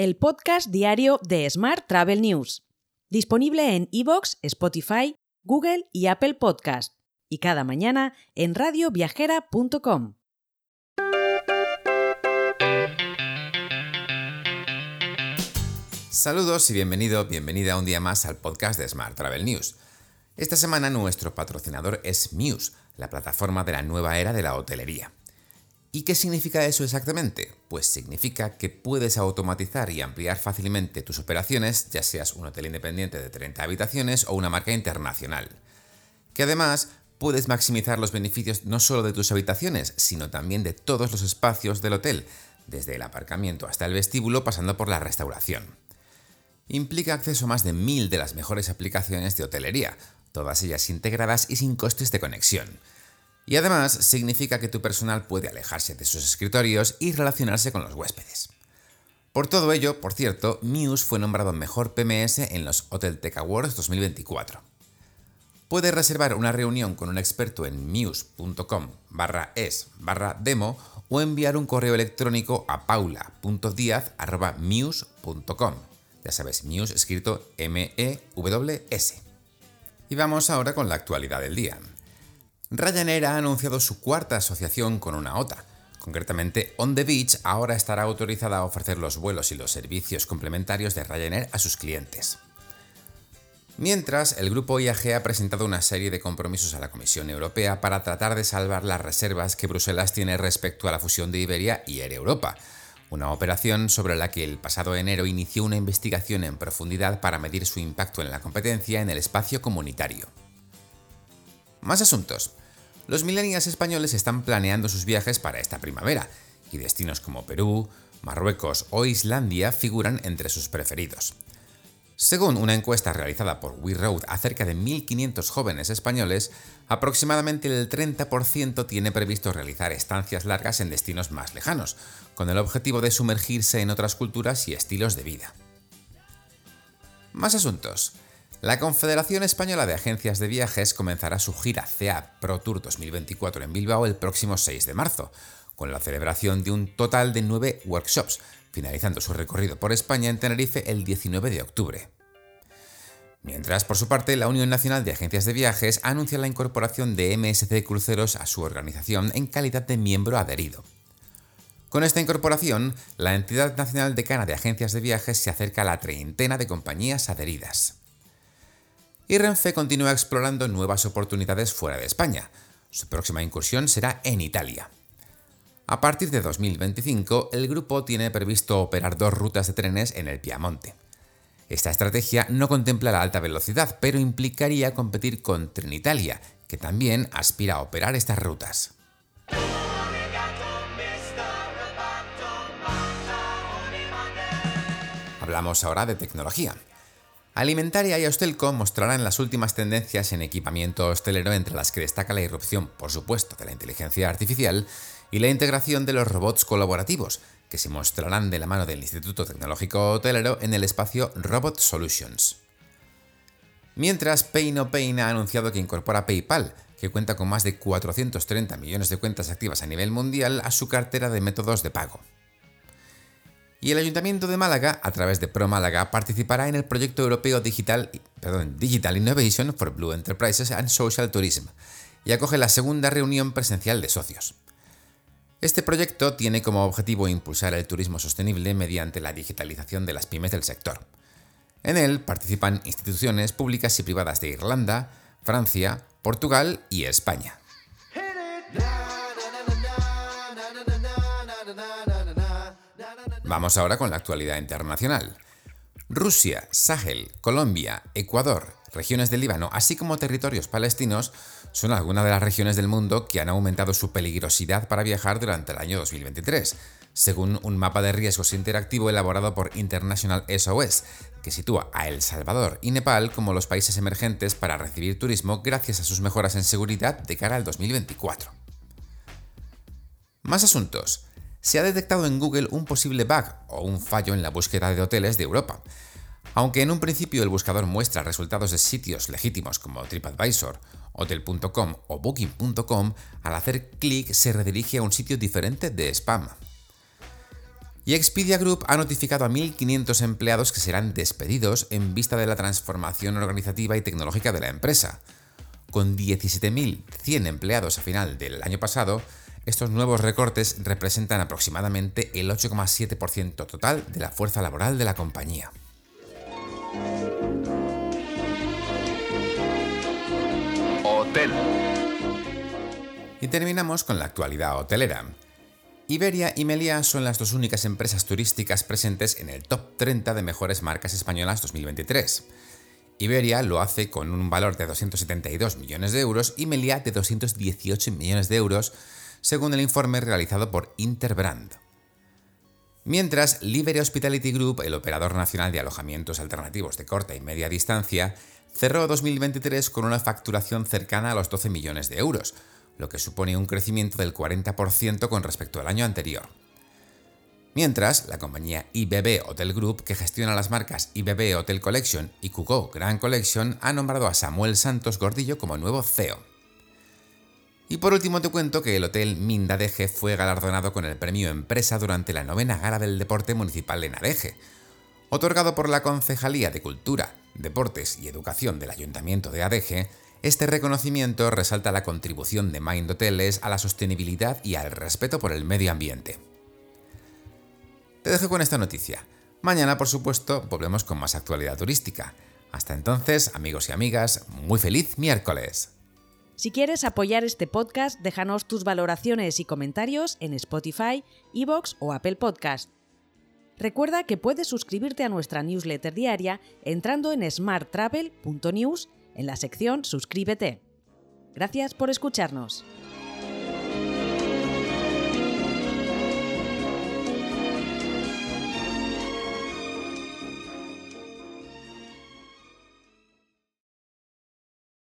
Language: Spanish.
el podcast diario de Smart Travel News, disponible en iVoox, Spotify, Google y Apple Podcast, y cada mañana en radioviajera.com. Saludos y bienvenido, bienvenida un día más al podcast de Smart Travel News. Esta semana nuestro patrocinador es Muse, la plataforma de la nueva era de la hotelería. ¿Y qué significa eso exactamente? Pues significa que puedes automatizar y ampliar fácilmente tus operaciones, ya seas un hotel independiente de 30 habitaciones o una marca internacional. Que además puedes maximizar los beneficios no solo de tus habitaciones, sino también de todos los espacios del hotel, desde el aparcamiento hasta el vestíbulo pasando por la restauración. Implica acceso a más de mil de las mejores aplicaciones de hotelería, todas ellas integradas y sin costes de conexión y además significa que tu personal puede alejarse de sus escritorios y relacionarse con los huéspedes. Por todo ello, por cierto, Muse fue nombrado mejor PMS en los Hotel Tech Awards 2024. Puedes reservar una reunión con un experto en muse.com barra es barra demo o enviar un correo electrónico a paula.diaz.muse.com. Ya sabes, Muse escrito M-E-W-S. Y vamos ahora con la actualidad del día. Ryanair ha anunciado su cuarta asociación con una OTA. Concretamente, On the Beach ahora estará autorizada a ofrecer los vuelos y los servicios complementarios de Ryanair a sus clientes. Mientras, el grupo IAG ha presentado una serie de compromisos a la Comisión Europea para tratar de salvar las reservas que Bruselas tiene respecto a la fusión de Iberia y Air Europa, una operación sobre la que el pasado enero inició una investigación en profundidad para medir su impacto en la competencia en el espacio comunitario. Más asuntos. Los millennials españoles están planeando sus viajes para esta primavera, y destinos como Perú, Marruecos o Islandia figuran entre sus preferidos. Según una encuesta realizada por WeRoad a cerca de 1.500 jóvenes españoles, aproximadamente el 30% tiene previsto realizar estancias largas en destinos más lejanos, con el objetivo de sumergirse en otras culturas y estilos de vida. Más asuntos. La Confederación Española de Agencias de Viajes comenzará su gira CEA Pro Tour 2024 en Bilbao el próximo 6 de marzo, con la celebración de un total de nueve workshops, finalizando su recorrido por España en Tenerife el 19 de octubre. Mientras, por su parte, la Unión Nacional de Agencias de Viajes anuncia la incorporación de MSC Cruceros a su organización en calidad de miembro adherido. Con esta incorporación, la entidad nacional decana de agencias de viajes se acerca a la treintena de compañías adheridas y Renfe continúa explorando nuevas oportunidades fuera de España. Su próxima incursión será en Italia. A partir de 2025, el grupo tiene previsto operar dos rutas de trenes en el Piamonte. Esta estrategia no contempla la alta velocidad, pero implicaría competir con Trenitalia, que también aspira a operar estas rutas. Hablamos ahora de tecnología. Alimentaria y Hostelco mostrarán las últimas tendencias en equipamiento hostelero entre las que destaca la irrupción, por supuesto, de la inteligencia artificial y la integración de los robots colaborativos, que se mostrarán de la mano del Instituto Tecnológico Hotelero en el espacio Robot Solutions. Mientras, Pay No Pain ha anunciado que incorpora PayPal, que cuenta con más de 430 millones de cuentas activas a nivel mundial, a su cartera de métodos de pago y el Ayuntamiento de Málaga, a través de Pro Málaga, participará en el proyecto europeo Digital, Digital Innovation for Blue Enterprises and Social Tourism y acoge la segunda reunión presencial de socios. Este proyecto tiene como objetivo impulsar el turismo sostenible mediante la digitalización de las pymes del sector. En él participan instituciones públicas y privadas de Irlanda, Francia, Portugal y España. Vamos ahora con la actualidad internacional. Rusia, Sahel, Colombia, Ecuador, regiones del Líbano, así como territorios palestinos, son algunas de las regiones del mundo que han aumentado su peligrosidad para viajar durante el año 2023, según un mapa de riesgos interactivo elaborado por International SOS, que sitúa a El Salvador y Nepal como los países emergentes para recibir turismo gracias a sus mejoras en seguridad de cara al 2024. Más asuntos se ha detectado en Google un posible bug o un fallo en la búsqueda de hoteles de Europa. Aunque en un principio el buscador muestra resultados de sitios legítimos como TripAdvisor, Hotel.com o Booking.com, al hacer clic se redirige a un sitio diferente de spam. Y Expedia Group ha notificado a 1.500 empleados que serán despedidos en vista de la transformación organizativa y tecnológica de la empresa. Con 17.100 empleados a final del año pasado, estos nuevos recortes representan aproximadamente el 8,7% total de la fuerza laboral de la compañía. Hotel. Y terminamos con la actualidad hotelera. Iberia y Meliá son las dos únicas empresas turísticas presentes en el top 30 de mejores marcas españolas 2023. Iberia lo hace con un valor de 272 millones de euros y Meliá de 218 millones de euros, según el informe realizado por Interbrand. Mientras, Liberty Hospitality Group, el operador nacional de alojamientos alternativos de corta y media distancia, cerró 2023 con una facturación cercana a los 12 millones de euros, lo que supone un crecimiento del 40% con respecto al año anterior. Mientras, la compañía IBB Hotel Group, que gestiona las marcas IBB Hotel Collection y Cuco Grand Collection, ha nombrado a Samuel Santos Gordillo como nuevo CEO. Y por último te cuento que el Hotel Minda Deje fue galardonado con el premio Empresa durante la novena gala del deporte municipal en Adeje, otorgado por la Concejalía de Cultura, Deportes y Educación del Ayuntamiento de Adeje. Este reconocimiento resalta la contribución de Mind Hoteles a la sostenibilidad y al respeto por el medio ambiente. Te dejo con esta noticia. Mañana, por supuesto, volvemos con más actualidad turística. Hasta entonces, amigos y amigas, muy feliz miércoles. Si quieres apoyar este podcast, déjanos tus valoraciones y comentarios en Spotify, Evox o Apple Podcast. Recuerda que puedes suscribirte a nuestra newsletter diaria entrando en smarttravel.news en la sección Suscríbete. Gracias por escucharnos.